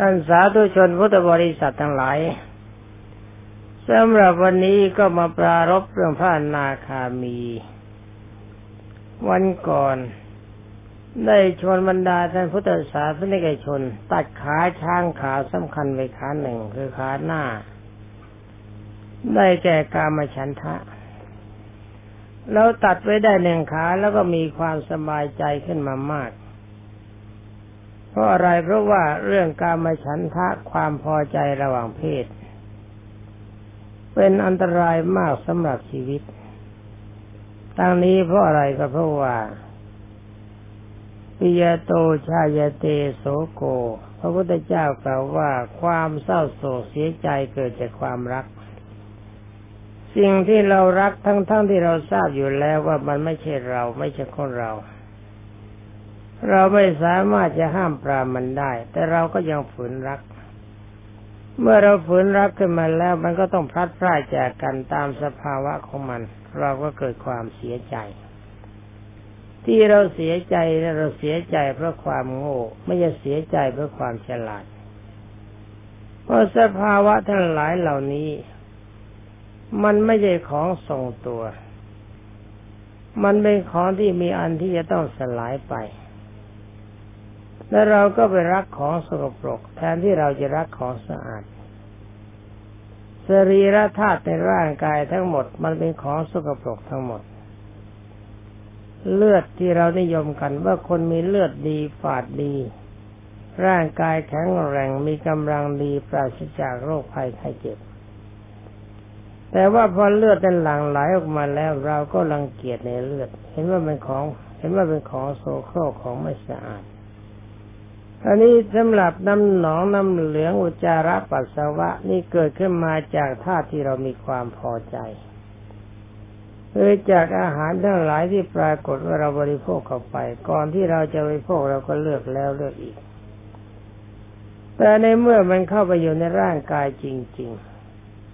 ท่านสาธุชนพุทธบริษัททั้งหลายสำหรับวันนี้ก็มาปรารบเรื่องพระนาคามี วันก่อน ได้ชวนบรรดาท่านพุทธศาสนิกชน ตัดขาช้างขาสำคัญไปขาหนึ่งคือขาหน้า ได้แก่กามฉันทะแล้วตัดไว้ได้หนึ่งขาแล้วก็มีความสบายใจขึ้นมามาก ราะอะไรเพราะว่าเรื่องการมาฉันทะความพอใจระหว่างเพศ เป็นอันตรายมากสำหรับชีวิตตั้งนี้เพราะอะไรก็เพราะว่าปิยโตชายเตโสโก พระพุทธเจ้ากล่าวว่าความเศร้าโศกเสียใจเกิดจากความรัก สิ่งที่เรารักทั้งๆทที่เราทราบอยู่แล้วว่ามันไม่ใช่เราไม่ใช่คนเรา เราไม่สามารถจะห้ามปรามมันได้ แต่เราก็ยังฝืนรัก เมื่อเราฝืนรักขึ้นมาแล้ว มันก็ต้องพลัดพรากจากกันตามสภาวะของมัน เราก็เกิดความเสียใจ ที่เราเสียใจเราเสียใจเพราะความโง่ไม่ใช่เสียใจเพราะความฉลาด เพราะสภาวะทั้งหลายเหล่านี้ มันไม่ใช่ของทรงตัว มันเป็นของที่มีอันที่จะต้องสลายไป แล้วเราก็ไปรักของสกปรก แทนที่เราจะรักของสะอาดสรีระธาตุในร่างกายทั้งหมด มันเป็นของสกปรกทั้งหมด เลือดที่เรานิยมกันว่าคนมีเลือดดีฝาดดี ร่างกายแข็งแรงมีกำลังดีปราศจากโรคภัยไข้เจ็บ แต่ว่าพอเลือดเป็นหลั่งไหลออกมาแล้วเราก็รังเกียจในเลือด เห็นว่าเป็นของ เห็นว่าเป็นของโสโครกของไม่สะอาด อันนี้สำหรับน้ำหนองน้ำเหลืองอุจาระปัสสาวะนี่เกิดขึ้นมาจากธาตุที่เรามีความพอใจคือจากอาหารทั้งหลายที่ปรากฏว่าเราบริโภคเข้าไป ก่อนที่เราจะบริโภคเราก็เลือกแล้วเลือกอีก แต่ในเมื่อมันเข้าไปอยู่ในร่างกายจริง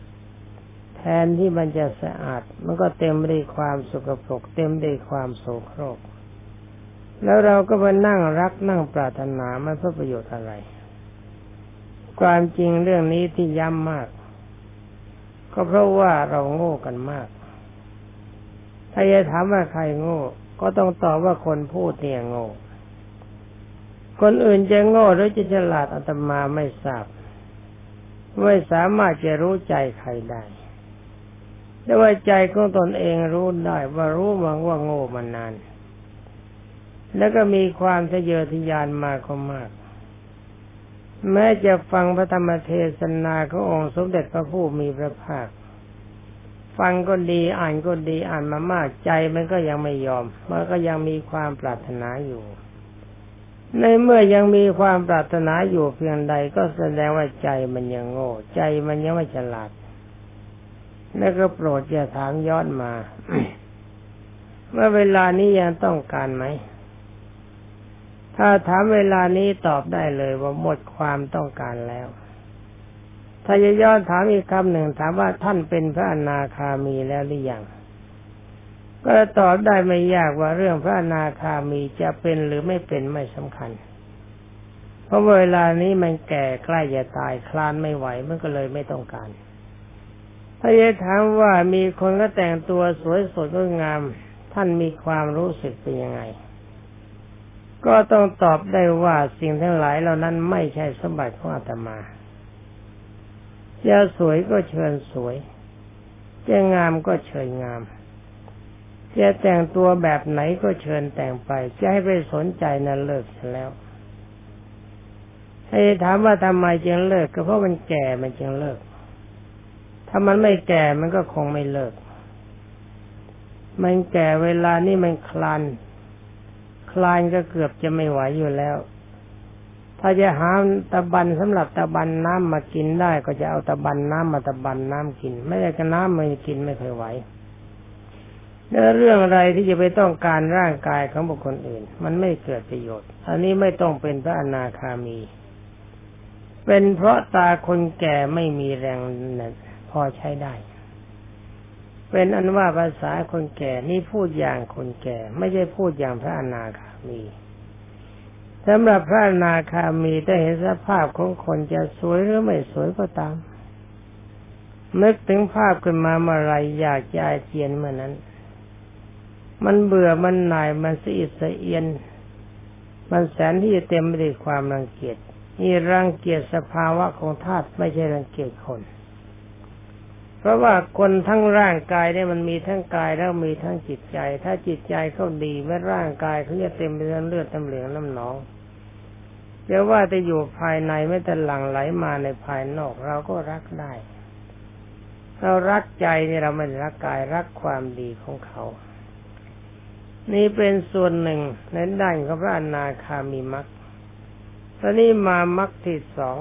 ๆ แทนที่มันจะสะอาด มันก็เต็มไปด้วยความสกปรก เต็มด้วยความโสโครก แล้วเราก็มานั่งรักนั่งปรารถนามันเพื่อประโยชน์อะไร ความจริงเรื่องนี้ที่ย้ำมาก ก็เพราะว่าเราโง่กันมาก ถ้าจะถามว่าใครโง่ ก็ต้องตอบว่าคนพูดเนี่ยโง่ คนอื่นจะโง่หรือจะฉลาดอาตมาไม่ทราบ ไม่สามารถจะรู้ใจใครได้แต่ว่าใจของตนเองรู้ได้ว่ารู้มังว่าโง่มานาน แล้วก็มีความทะเยอทะยานมาก็มาก แม้จะฟังพระธรรมเทศนาขององค์สมเด็จพระผู้มีพระภาค ฟังก็ดีอ่านก็ดีอ่านมามากใจมันก็ยังไม่ยอม มันก็ยังมีความปรารถนาอยู่ ในเมื่อยังมีความปรารถนาอยู่เพียงใดก็แสดงว่าใจมันยังโง่ ใจมันยังไม่ฉลาด แล้วก็โปรดอย่าถามย้อนมาเมื่อเวลานี้ยังต้องการไหม ถ้าถามเวลานี้ตอบได้เลยว่าหมดความต้องการแล้ว ถ้าจะย้อนถามอีกคำหนึ่งถามว่าท่านเป็นพระอนาคามีแล้วหรือยัง ก็ตอบได้ไม่ยากว่าเรื่องพระอนาคามีจะเป็นหรือไม่เป็นไม่สำคัญ เพราะเวลานี้มันแก่ใกล้จะตายคลานไม่ไหวมันก็เลยไม่ต้องการ ถ้าจะถามว่ามีคนก็แต่งตัวสวยสดงดงาม ท่านมีความรู้สึกเป็นยังไง ก็ต้องตอบได้ว่าสิ่งทั้งหลายเหล่านั้นไม่ใช่สมบัติของอาตมาจะสวยก็เชิญสวยจะงามก็เชิญงามจะแต่งตัวแบบไหนก็เชิญแต่งไป จะให้ไปสนใจนั้นเลิกแล้วให้ถามว่าทำไมจึงเลิกก็เพราะมันแก่มันจึงเลิก ถ้ามันไม่แก่มันก็คงไม่เลิก มันแก่เวลานี่มันคลาน คลานก็เกือบจะไม่ไหวอยู่แล้ว ถ้าจะหาตะบันสำหรับตะบันน้ำมากินได้ก็จะเอาตะบันน้ำมาตะบันน้ำกิน ไม่ได้ก็น้ำไม่กินไม่เคยไหวเรื่องอะไรที่จะไปต้องการร่างกายของบุคคลอื่น มันไม่เกิดประโยชน์ อันนี้ไม่ต้องเป็นพระอนาคามี เป็นเพราะตาคนแก่ไม่มีแรงพอใช้ได้ เป็นอันว่าภาษาคนแก่นี่พูดอย่างคนแก่ ไม่ใช่พูดอย่างพระอนาคามีสำหรับพระอนาคามีถ้าเห็นสภาพของคนจะสวยหรือไม่สวยก็ตามนึกถึงภาพขึ้นมาเมื่อไรอยากจะอาเจียนเมื่อนั้น มันเบื่อมันหน่ายมันสะอิดสะเอียน มันแสนที่จะเต็มไปด้วยความรังเกียจนี่รังเกียจสภาวะของธาตุไม่ใช่รังเกียจคน เพราะว่าคนทั้งร่างกายเนี่ยมันมีทั้งกายแล้วมีทั้งจิตใจ ถ้าจิตใจเขาดีแม้ร่างกายเขาจะเต็มไปด้วยเลือดน้ำเหลืองน้ำหนองเดี๋ยวว่าจะอยู่ภายในไม่แต่หลั่งไหลมาในภายนอก เราก็รักได้ เรารักใจนี่เราไม่รักกายรักความดีของเขา นี่เป็นส่วนหนึ่งในด้านของพระอนาคามีมรรคตอนนี้มามรรคที่สอง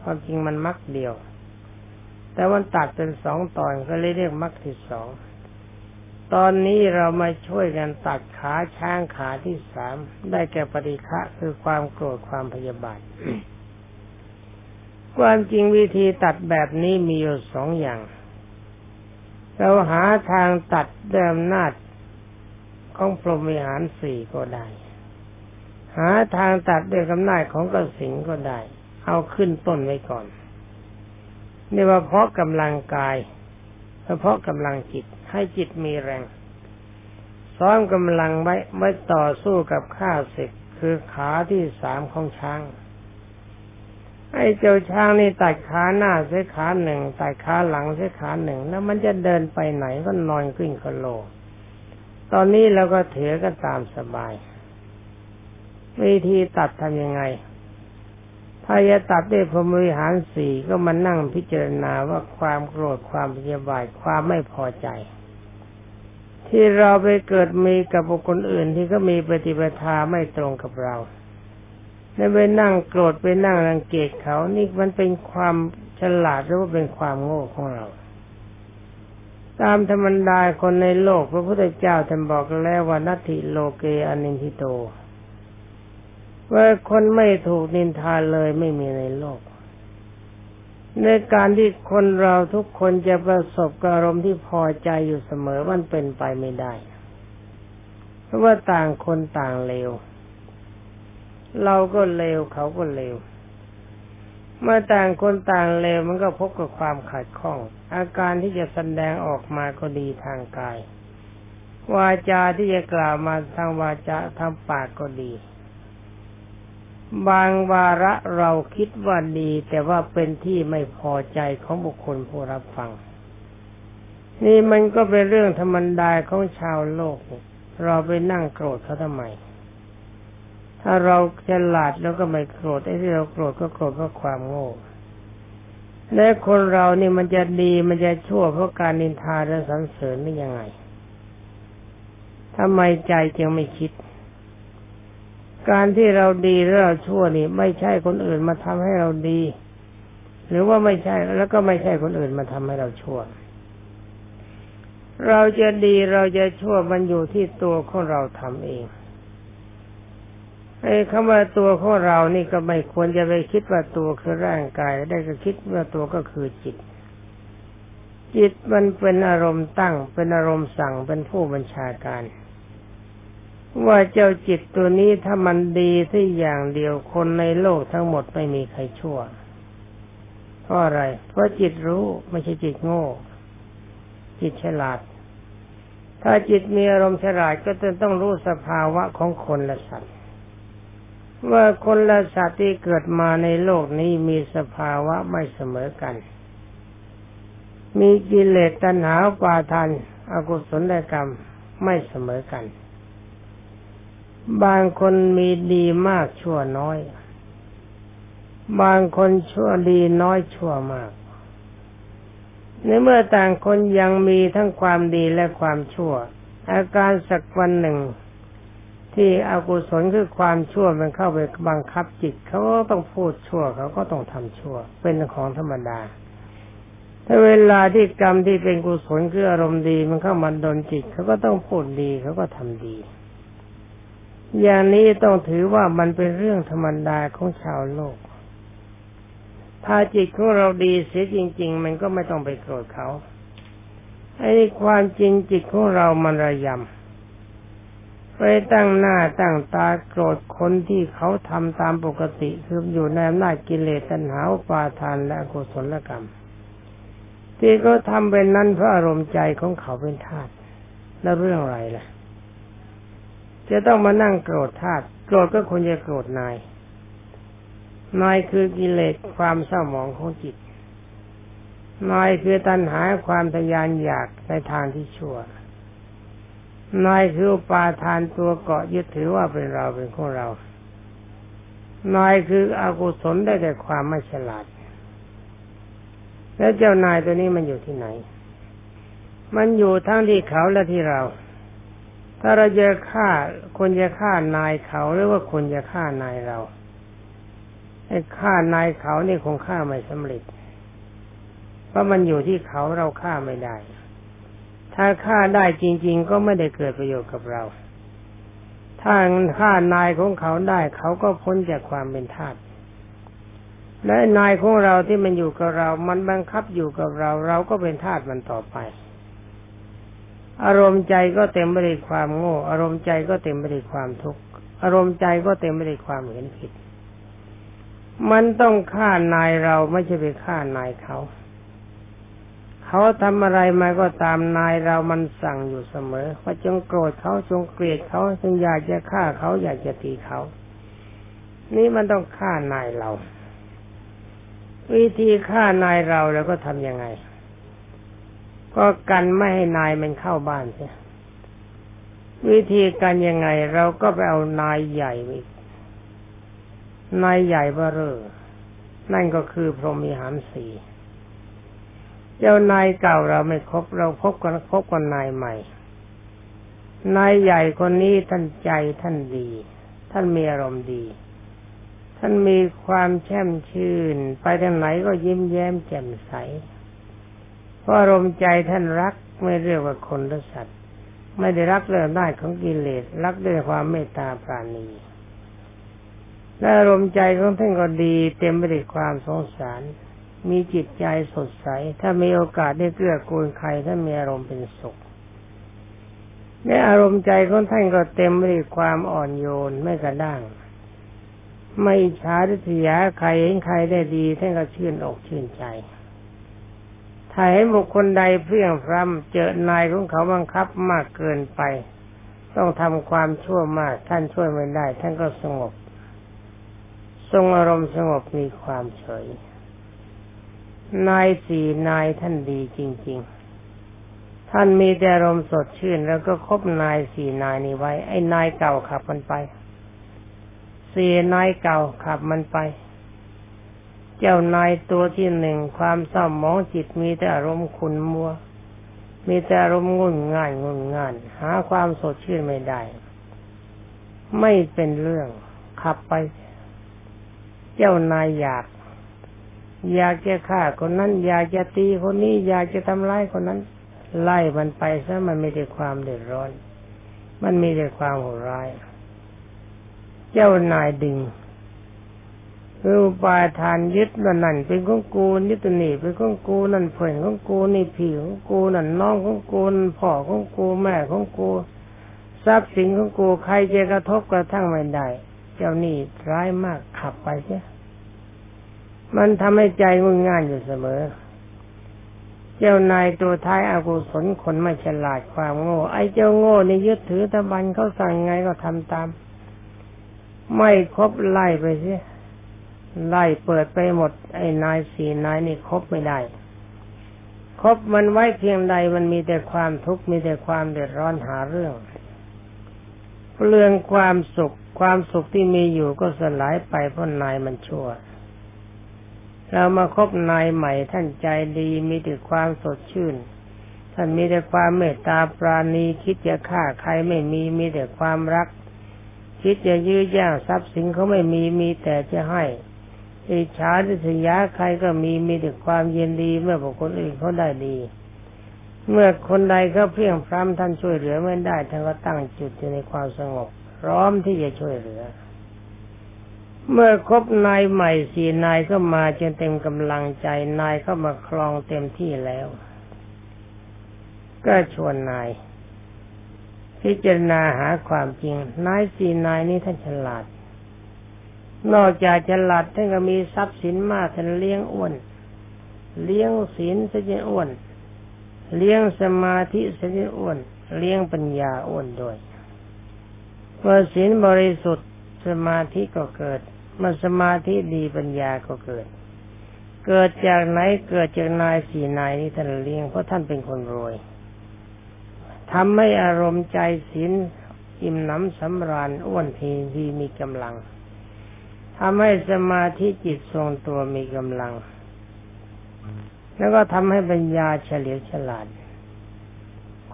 ความจริงมันมรรคเดียว แต่มันตัดเป็นสองตอนก็เลยเรียกมรรคที่สอง ตอนนี้เรามาช่วยกันตัดขาช้างขาที่สามได้แก่ปฏิฆะคือความโกรธความพยาบาท ความจริงวิธีตัดแบบนี้มีอยู่สองอย่าง เราหาทางตัดด้วยอำนาจของพรหมิหารสี่ก็ได้ หาทางตัดด้วยอำนาจของกสิงก็ได้ เอาขึ้นต้นไว้ก่อน นี่ว่าเพราะกำลังกายเฉพาะกำลังจิตให้จิตมีแรง ซ้อมกำลังไว้ไว้ต่อสู้กับข้าศึกคือขาที่สามของช้างไอ้เจ้าช้างนี่ตัดขาหน้าเสียขาหนึ่งตัดขาหลังเสียขาหนึ่งแล้วมันจะเดินไปไหนก็นอนขึ้นกระโล ตอนนี้เราก็เถือกันตามสบาย วิธีตัดทำยังไง ถ้าจะตัดด้วยพรหมวิหารสี่ก็มานั่งพิจารณาว่าความโกรธความพยาบาทความไม่พอใจ ที่เราไปเกิดมีกับบุคคลอื่นที่ก็มีปฏิปทาไม่ตรงกับเราแล้วไปนั่งโกรธไปนั่งรังเกียจเขานี่มันเป็นความฉลาดหรือว่าเป็นความโง่ของเรา ตามธรรมดาคนในโลกพระพุทธเจ้าท่านบอกแล้วว่านัตถิโลเกอนินทิโต ว่าคนไม่ถูกนินทาเลยไม่มีในโลก ในการที่คนเราทุกคนจะประสบอารมณ์ที่พอใจอยู่เสมอมันเป็นไปไม่ได้ เพราะว่าต่างคนต่างเลว เราก็เลวเขาก็เลวเมื่อต่างคนต่างเลวมันก็พบกับความขัดข้อง อาการที่จะแสดงออกมาก็ดีทางกาย วาจาที่จะกล่าวมาทางวาจาทางปากก็ดี บางวาระเราคิดว่าดี แต่ว่าเป็นที่ไม่พอใจของบุคคลผู้รับฟัง นี่มันก็เป็นเรื่องธรรมดาของชาวโลก เราไปนั่งโกรธเขาทำไม ถ้าเราฉลาดแล้วก็ไม่โกรธไอ้ที่เราโกรธก็โกรธเพราะความโง่และคนเรานี่มันจะดีมันจะชั่วเพราะการนินทาและสรรเสริญนี่ยังไงทำไมใจจึงไม่คิด การที่เราดีหรือเราชั่วนี่ ไม่ใช่คนอื่นมาทำให้เราดี หรือว่าไม่ใช่แล้วก็ไม่ใช่คนอื่นมาทำให้เราชั่ว เราจะดีเราจะชั่วมันอยู่ที่ตัวของเราทำเองไอ้คำว่าตัวของเรานี่ก็ไม่ควรจะไปคิดว่าตัวคือร่างกาย ได้ก็คิดว่าตัวก็คือจิต จิตมันเป็นอารมณ์ตั้ง เป็นอารมณ์สั่งเป็นผู้บัญชาการ ว่าเจ้าจิตตัวนี้ถ้ามันดีที่อย่างเดียวคนในโลกทั้งหมดไม่มีใครชั่ว เพราะอะไร เพราะจิตรู้ไม่ใช่จิตโง่ จิตฉลาด ถ้าจิตมีอารมณ์ฉลาดก็จะต้องรู้สภาวะของคนและสัตว์ว่าคนและสัตว์ที่เกิดมาในโลกนี้มีสภาวะไม่เสมอกัน มีกิเลสตัณหาปาทันอกุศลกรรมไม่เสมอกัน บางคนมีดีมากชั่วน้อย บางคนชั่วดีน้อยชั่วมาก ในเมื่อต่างคนยังมีทั้งความดีและความชั่ว อาการสักวันหนึ่ง ที่อกุศลคือความชั่วมันเข้าไปบังคับจิตเขาก็ต้องพูดชั่วเขาก็ต้องทำชั่ว เป็นของธรรมดา ถ้าเวลาที่กรรมที่เป็นกุศลคืออารมณ์ดีมันเข้ามาดนจิตเขาก็ต้องพูดดีเขาก็ทำดี อย่างนี้ต้องถือว่ามันเป็นเรื่องธรรมดาของชาวโลก ถ้าจิตของเราดีเสียจริง ๆ มันก็ไม่ต้องไปโกรธเขาไอ้ความจริงจิตของเรามันระยำไปตั้งหน้าตั้งตาโกรธคนที่เขาทำตามปกติคืออยู่ในอำนาจกิเลสตัณหาปาทานและกุศลกรรม ที่เขาทำเป็นนั้นเพราะอารมณ์ใจของเขาเป็นธาตุแล้วเรื่องอะไรล่ะ จะต้องมานั่งโกรธธาตุโกรธก็ควรจะโกรธนาย นายคือกิเลสความเศร้าหมองของจิต นายคือตัณหาความทยานอยากในทางที่ชั่ว นายคือปาทานตัวเกาะยึดถือว่าเป็นเราเป็นของเรา นายคืออกุศลได้แต่ความไม่ฉลาด แล้วเจ้านายตัวนี้มันอยู่ที่ไหน มันอยู่ทั้งที่เขาและที่เรา ถ้าเราจะฆ่าคนจะฆ่านายเขาหรือว่าคนจะฆ่านายเราไอ้ฆ่านายเขานี่คงฆ่าไม่สำเร็จ เพราะมันอยู่ที่เขาเราฆ่าไม่ได้ ถ้าฆ่าได้จริง ๆ ก็ไม่ได้เกิดประโยชน์กับเรา ถ้าฆ่านายของเขาได้ เขาก็พ้นจากความเป็นทาสและนายของเราที่มันอยู่กับเรา มันบังคับอยู่กับเรา เราก็เป็นทาสมันต่อไป อารมณ์ใจก็เต็มไปด้วยความโง่ อารมณ์ใจก็เต็มไปด้วยความทุกข์อารมณ์ใจก็เต็มไปด้วยความเห็นผิด มันต้องฆ่านายเราไม่ใช่ไปฆ่านายเขา เขาทำอะไรมาก็ตามนายเรามันสั่งอยู่เสมอว่าจงโกรธเขาจงเกลียดเขาจงอยากจะฆ่าเขาอยากจะตีเขา นี่มันต้องฆ่านายเรา วิธีฆ่านายเราแล้วก็ทํำยังไง ก็กันไม่ให้นายมันเข้าบ้านเสียวิธีการยังไงเราก็ไปเอานายใหญ่อีกนายใหญ่เบ้อเร่อนั่นก็คือพรหมีหารสีเจ้านายเก่าเราไม่ครบเราพบกันพบกันนายใหม่ นายใหญ่คนนี้ท่านใจท่านดี ท่านมีอารมณ์ดี ท่านมีความแช่มชื่น ไปทางไหนก็ยิ้มแย้มแจ่มใส เพราะอารมณ์ใจท่านรักไม่เรียกว่าคนหรือสัตว์ ไม่ได้รักเรื่องได้ของกิเลสรักด้วยความเมตตาปราณีและอารมณ์ใจของท่านก็ดี เต็มไปด้วยความสงสาร มีจิตใจสดใส ถ้ามีโอกาสได้เกื้อกูลใครถ้ามีอารมณ์เป็นสุขในอารมณ์ใจของท่านก็เต็มไปด้วยความอ่อนโยนไม่กระด้าง ไม่ช้าริษยาใครเห็นใครได้ดีท่านก็ชื่นอกชื่นใจ ถ้าเห็นบุคคลใดเพียงพรำเจอนายของเขาบังคับมากเกินไป ต้องทำความชั่วมาก ท่านช่วยไม่ได้ ท่านก็สงบ ทรงอารมณ์สงบมีความเฉย นายสี่นายท่านดีจริง ๆ ท่านมีแต่ลมสดชื่น แล้วก็คบนายสี่นายนี้ไว้ ไอ้นายเก่าขับมันไปสี่นายเก่าขับมันไป เจ้านายตัวที่หนึ่งความเศร้าหมองจิตมีแต่อารมณ์ขุนมัว มีแต่อารมณ์งุ่นง่านงุ่นง่าน หาความสดชื่นไม่ได้ ไม่เป็นเรื่องขับไป เจ้านายอยาก อยากจะฆ่าคนนั้น อยากจะตีคนนี้ อยากจะทำร้ายคนนั้น ไล่มันไปซะมันไม่ได้ความเดือดร้อน มันมีแต่ความโหดร้าย เจ้านายดึง คือปาทานยึดว่านั่นเป็นของกูนี่ตัวนี้เป็นของกูนั่นเพื่อนของกูนี่ผีของกูนั่นน้องของกูนั่นพ่อของกูแม่ของกูทรัพย์สินของกูใครจะกระทบกระทั่งไม่ได้ เจ้านี่ร้ายมากขับไปเสียมันทำให้ใจงุนง่านอยู่เสมอ เจ้านายตัวท้ายอากุศลคนไม่ฉลาดความโง่ ไอ้เจ้าโง่นี่ยึดถือตะบันเขาสั่งไงก็ทำตาม ไม่ครบไล่ไปสิ ไล่เปิดไปหมด ไอ้นายสี่นายนี่ครบไม่ได้ครบมันไว้เพียงใดมันมีแต่ความทุกข์มีแต่ความเดือดร้อนหาเรื่องเรื่องความสุขความสุขที่มีอยู่ก็สลายไปเพราะนายมันชั่ว เรามาคบนายใหม่ท่านใจดีมีแต่ความสดชื่น ท่านมีแต่ความเมตตาปราณีคิดจะฆ่าใครไม่มีมีแต่ความรัก คิดจะยื้อย่างทรัพย์สินเขาไม่มีมีแต่จะให้ อิจฉาดิษยาใครก็มีมีแต่ความเย็นดี เมื่อบุคคลอื่นเขาได้ดี เมื่อคนใดเขาเพียงพร้ำท่านช่วยเหลือไม่ได้ท่านก็ตั้งจุดอยู่ในความสงบ พร้อมที่จะช่วยเหลือ เมื่อครบนายใหม่สี่นายก็มาจนเต็มกำลังใจนายก็มาครองเต็มที่แล้ว ก็ชวนนายพิจารณาหาความจริงนายสี่นายนี้ท่านฉลาด นอกจากฉลาดท่านก็มีทรัพย์สินมากท่านเลี้ยงอ้วน เลี้ยงศีลซะจนอ้วน เลี้ยงสมาธิซะจนอ้วน เลี้ยงปัญญาอ้วนด้วยเมื่อศีลบริสุทธิ์สมาธิก็เกิดเมื่อสมาธิดีปัญญาก็เกิด เกิดจากไหนเกิดจากนายสี่นายนี้ท่านเลี้ยงเพราะท่านเป็นคนรวยทำให้อารมณ์ใจศีลอิ่มหนำสำราญอ้วนทีทีมีกำลัง ทำให้สมาธิจิตทรงตัวมีกำลัง แล้วก็ทำให้ปัญญาเฉลียวฉลาด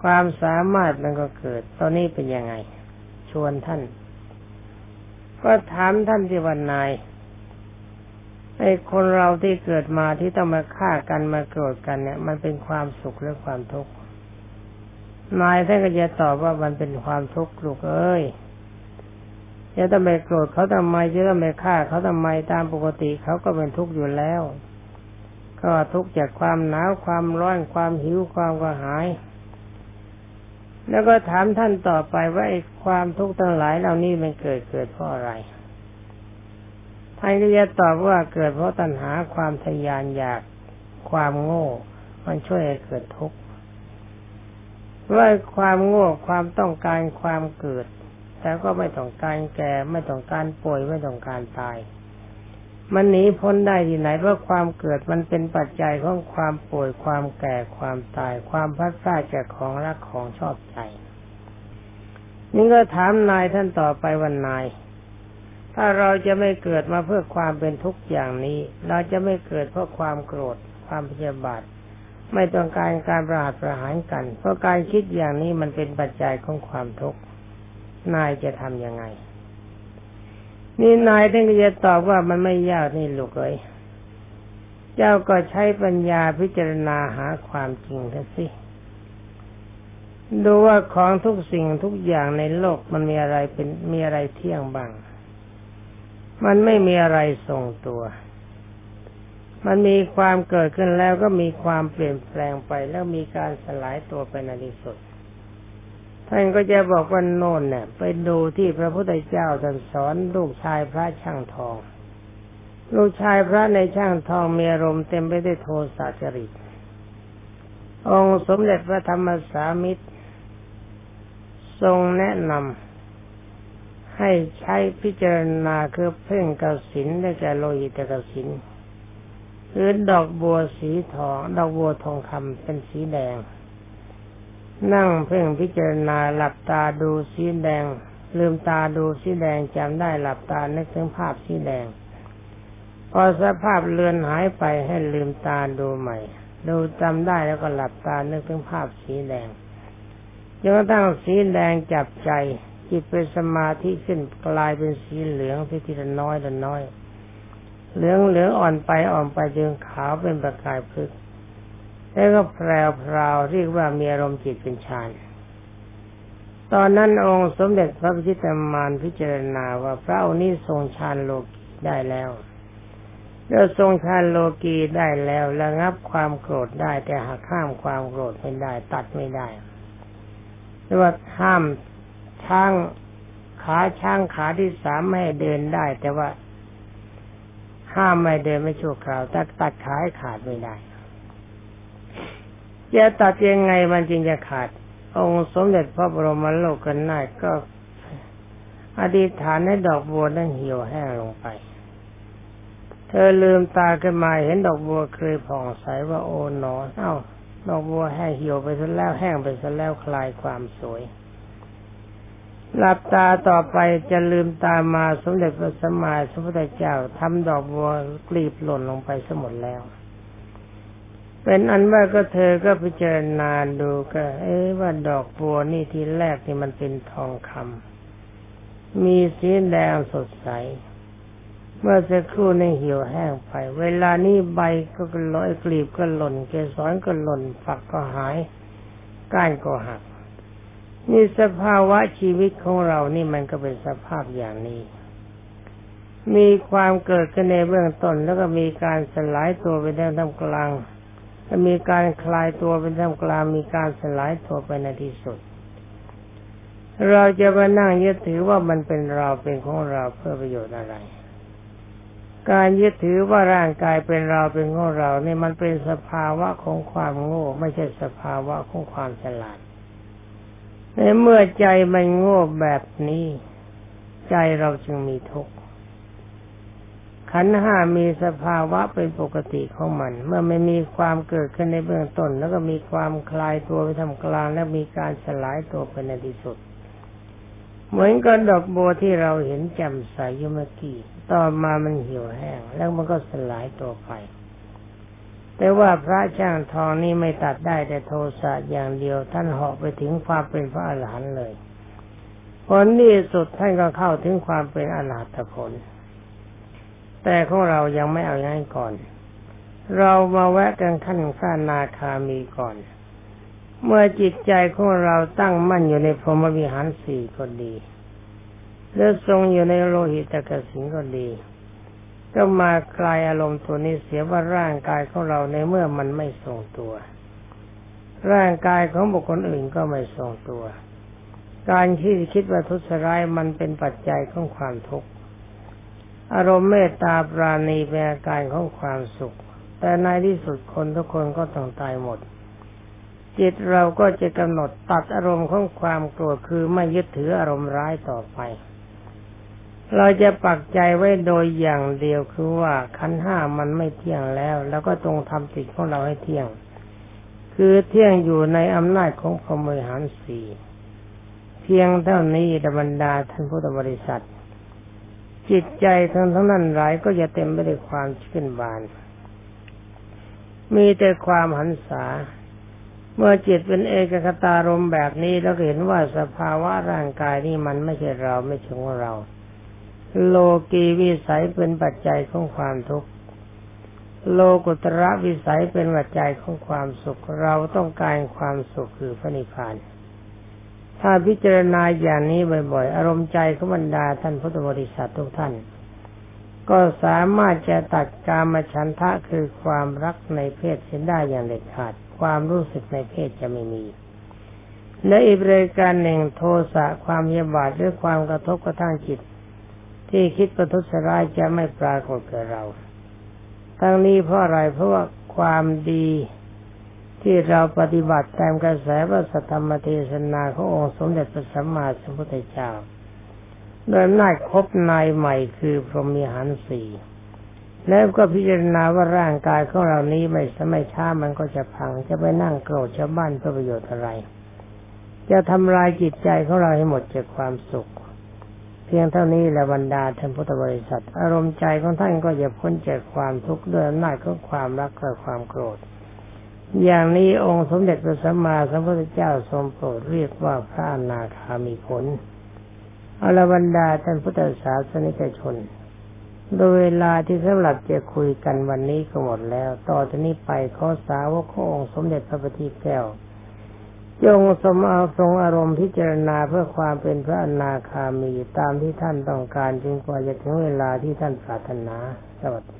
ความสามารถมันก็เกิด ตอนนี้เป็นยังไง ชวนท่าน ก็ถามท่านที่วันนายไอ้คนเราที่เกิดมาที่ต้องมาฆ่ากันมาโกรธกันเนี่ย มันเป็นความสุขหรือความทุกข์นายท่านก็จะตอบว่ามันเป็นความทุกข์ลูกเอ้ย จะต้องไปโกรธเขาทำไมจะต้องไปฆ่าเขาทำไมตามปกติเขาก็เป็นทุกข์อยู่แล้ว ก็ทุกข์จากความหนาวความร้อนความหิวความกระหาย แล้วก็ถามท่านต่อไปว่าไอ้ความทุกข์ทั้งหลายเหล่านี้มันเกิดเกิดเพราะอะไรท่านก็จะตอบว่าเกิดเพราะตัณหาความทยานอยากความโง่ มันช่วยให้เกิดทุกข์ว่าความโง่ความต้องการความเกิด แต่ก็ไม่ต้องการแก่ไม่ต้องการป่วยไม่ต้องการตาย มันหนีพ้นได้ที่ไหนเพราะความเกิดมันเป็นปัจจัยของความป่วยความแก่ความตาย ความพัดพลาดจากของรักของชอบใจนี่ก็ถามนายท่านต่อไปวันนาย ถ้าเราจะไม่เกิดมาเพื่อความเป็นทุกข์อย่างนี้ เราจะไม่เกิดเพราะความโกรธ ความพยาบาท ไม่ต้องการการประหารประหารกัน เพราะการคิดอย่างนี้มันเป็นปัจจัยของความทุกข์ นายจะทำยังไง นี่นายท่านก็จะตอบว่ามันไม่ยากนี่ลูกเอ้ยเจ้าก็ใช้ปัญญาพิจารณาหาความจริงทั้งสิดูว่าของทุกสิ่งทุกอย่างในโลกมันมีอะไรเป็นมีอะไรเที่ยงบ้าง มันไม่มีอะไรทรงตัว มันมีความเกิดขึ้นแล้วก็มีความเปลี่ยนแปลงไปแล้วมีการสลายตัวไปในที่สุด ท่านก็จะบอกว่าโน่นเนี่ยไปดูที่พระพุทธเจ้าท่านสอนลูกชายพระช่างทอง ลูกชายพระในช่างทองมีอารมณ์เต็มไปด้วยโทสะจริตองค์สมเด็จพระธรรมสามิตร ทรงแนะนำให้ใช้พิจารณาคือเพ่งกสินได้แก่โลหิตกสินหรือดอกบัวสีทอง ดอกบัวทองคำเป็นสีแดง นั่งเพ่งพิจารณาหลับตาดูสีแดง ลืมตาดูสีแดงจำได้หลับตานึกถึงภาพสีแดง พอสภาพเลือนหายไปให้ลืมตาดูใหม่ ดูจำได้แล้วก็หลับตานึกถึงภาพสีแดงจนกระทั่งสีแดงจับใจจิตเป็นสมาธิขึ้นกลายเป็นสีเหลืองทีละน้อยละน้อย เหลืองเหลืองอ่อนไปอ่อนไปจนขาวเป็นประกายพึก แล้วก็แพรวพราวเรียกว่ามีอารมณ์จิตเป็นฌานตอนนั้นองค์สมเด็จพระพิชิตมารพิจารณาว่าพระองค์นี้ทรงฌานโลกีได้แล้วแล้วทรงฌานโลกีได้แล้วระงับความโกรธได้ แต่หากห้ามความโกรธไม่ได้ตัดไม่ได้หรือว่าห้ามช้างขาช้างขาที่สามไม่เดินได้ แต่ว่าห้ามไม่เดินไม่ชั่วคราวแต่ตัดขาขาดไม่ได้ จะตัดยังไงมันจึงจะขาด องค์สมเด็จพระบรมโลกนาถก็อธิษฐานให้ดอกบัวนั้นเหี่ยวแห้งลงไป เธอลืมตาขึ้นมาเห็นดอกบัวเคยผ่องใสว่าโอ๋หนอ เอ้า ดอกบัวแห้งเหี่ยวไปซะแล้วแห้งไปซะแล้วคลายความสวย หลับตาต่อไปจะลืมตามาสมเด็จพระสัมมาสัมพุทธเจ้าทำดอกบัวกลีบหล่นลงไปสมดแล้ว เป็นอันว่าก็เธอก็พิจารณาดูก็ เอ๊ว่าดอกบัวนี่ทีแรกนี่มันเป็นทองคำมีสีแดงสดใส เมื่อสักครู่นี่เหี่ยวแห้งไป เวลานี้ใบก็ลอยกลีบก็หล่น เกสรก็หล่นฝักก็หาย ก้านก็หัก นี่สภาวะชีวิตของเรานี่มันก็เป็นสภาพอย่างนี้มีความเกิดขึ้นในเบื้องต้นแล้วก็มีการสลายตัวไปในท่ามกลาง มีการคลายตัวเป็นท่ามกลางมีการสลายตัวไปในที่สุด เราจะมานั่งยึดถือว่ามันเป็นเราเป็นของเราเพื่อประโยชน์อะไร การยึดถือว่าร่างกายเป็นเราเป็นของเราเนี่ยมันเป็นสภาวะของความโง่ ไม่ใช่สภาวะของความฉลาดในเมื่อใจมันโง่แบบนี้ ใจเราจึงมีทุกข์ ขันห้ามีสภาวะเป็นปกติของมัน เมื่อไม่มีความเกิดขึ้นในเบื้องต้น แล้วก็มีความคลายตัวไปทำกลาง และมีการสลายตัวไปในที่สุด เหมือนกับดอกบัวที่เราเห็นแจ่มใสอยู่เมื่อกี้ต่อมามันเหี่ยวแห้ง แล้วมันก็สลายตัวไป แต่ว่าพระช่างทองนี่ไม่ตัดได้แต่โทสะอย่างเดียว ท่านเหาะไปถึงความเป็นพระอรหันต์เลยผลที่สุดท่านก็เข้าถึงความเป็นอรหัตผล แต่ของเรายังไม่เอาอย่างนั้นก่อน เรามาแวะกันขั้นขั้นนาคามีก่อน เมื่อจิตใจของเราตั้งมั่นอยู่ในพรหมวิหารสี่ก็ดีหรือทรงอยู่ในโลหิตกสิงก็ดี ก็มาคลายอารมณ์ตัวนี้เสียว่าร่างกายของเราในเมื่อมันไม่ทรงตัว ร่างกายของบุคคลอื่นก็ไม่ทรงตัว การที่คิดว่าทุสร้ายมันเป็นปัจจัยของความทุกข์ อารมณ์เมตตาปราณีเป็นอาการของความสุข แต่ในที่สุดคนทุกคนก็ต้องตายหมด จิตเราก็จะกำหนดตัดอารมณ์ของความโกรธคือไม่ยึดถืออารมณ์ร้ายต่อไป เราจะปักใจไว้โดยอย่างเดียวคือว่าขันห้ามันไม่เที่ยงแล้ว แล้วก็ตรงทำจิตของเราให้เที่ยง คือเที่ยงอยู่ในอำนาจของพรหมวิหารสี่เพียงเท่านี้ดบรรดาท่านพุทธบริษัท จิตใจทั้งทั้งนั้นหลายก็จะเต็มไปด้วยความชื่นบาน มีแต่ความหันษา เมื่อจิตเป็นเอกคตารมแบบนี้แล้วเห็นว่าสภาวะร่างกายนี่มันไม่ใช่เราไม่ใช่ของเรา โลกีวิสัยเป็นปัจจัยของความทุกข์ โลกุตระวิสัยเป็นปัจจัยของความสุข เราต้องการความสุขคือพระนิพพาน ถ้าพิจารณาอย่างนี้บ่อยๆ อารมณ์ใจของบรรดาท่านพุทธบริษัททุกท่าน ก็สามารถจะตัดกามฉันทะคือความรักในเพศเสียได้อย่างเด็ดขาด ความรู้สึกในเพศจะไม่มี และอีกรายการหนึ่งโทสะความเยียบาดหรือความกระทบกระทั่งจิต ที่คิดประทุษร้ายจะไม่ปรากฏแก่เรา ทั้งนี้เพราะอะไรเพราะว่าความดี ที่เราปฏิบัติตามกระแสพระสัทธรรมเทศนาขององค์สมเด็จพระสัมมาสัมพุทธเจ้าโดยนาคบนายใหม่คือพรหมีหันสีแล้วก็พิจารณาว่าร่างกายของเรานี้ไม่สมัยช้ามันก็จะพังจะไปนั่งโกรธชาวบ้านเพื่อประโยชน์อะไร จะทำลายจิตใจของเราให้หมดจากความสุข เพียงเท่านี้แหละบรรดาท่านพุทธบริษัท อารมณ์ใจของท่านก็จะพ้นจากความทุกข์ด้วยอำนาจของความรักและความโกรธ อย่างนี้องค์สมเด็จพระสัมมาสัมพุทธเจ้าทรงโปรดเรียกว่าพระอนาคามีผลอรบรรดาท่านพุทธศาสนิกชน โดยเวลาที่สำหรับจะคุยกันวันนี้ก็หมดแล้ว ต่อจากนี้ไปขอสาวกขององค์สมเด็จพระปฏิแก้วจงสมเอาทรงอารมณ์พิจารณาเพื่อความเป็นพระอนาคามีตามที่ท่านต้องการจึงกว่าจะถึงเวลาที่ท่านปรารถนาสวัสดี